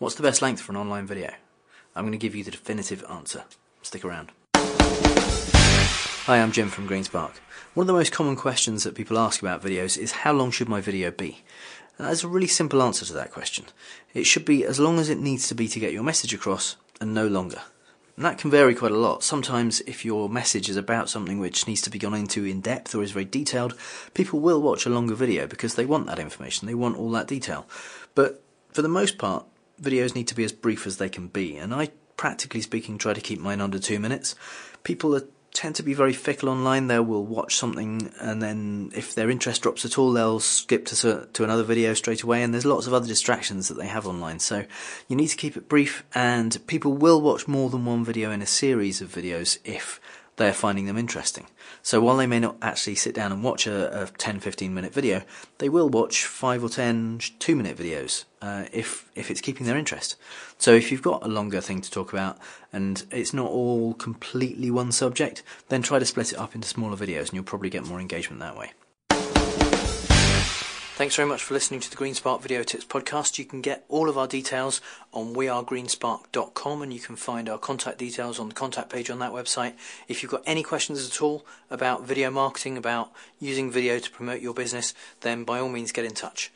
What's the best length for an online video? I'm going to give you the definitive answer. Stick around. Hi, I'm Jim from GreenSpark. One of the most common questions that people ask about videos is how long should my video be? And there's a really simple answer to that question. It should be as long as it needs to be to get your message across and no longer. And that can vary quite a lot. Sometimes, if your message is about something which needs to be gone into in depth or is very detailed, people will watch a longer video because they want that information, they want all that detail. But for the most part, videos need to be as brief as they can be, and I, practically speaking, try to keep mine under two minutes. People are, tend to be very fickle online. They will watch something, and then if their interest drops at all, they'll skip to to another video straight away. And there's lots of other distractions that they have online, so you need to keep it brief. And people will watch more than one video in a series of videos if they're finding them interesting. So while they may not actually sit down and watch a, a 10 15 minute video, they will watch 5 or 10 2 minute videos uh, if, if it's keeping their interest. So if you've got a longer thing to talk about and it's not all completely one subject, then try to split it up into smaller videos and you'll probably get more engagement that way. Thanks very much for listening to the GreenSpark Video Tips podcast. You can get all of our details on wearegreenspark.com and you can find our contact details on the contact page on that website. If you've got any questions at all about video marketing, about using video to promote your business, then by all means get in touch.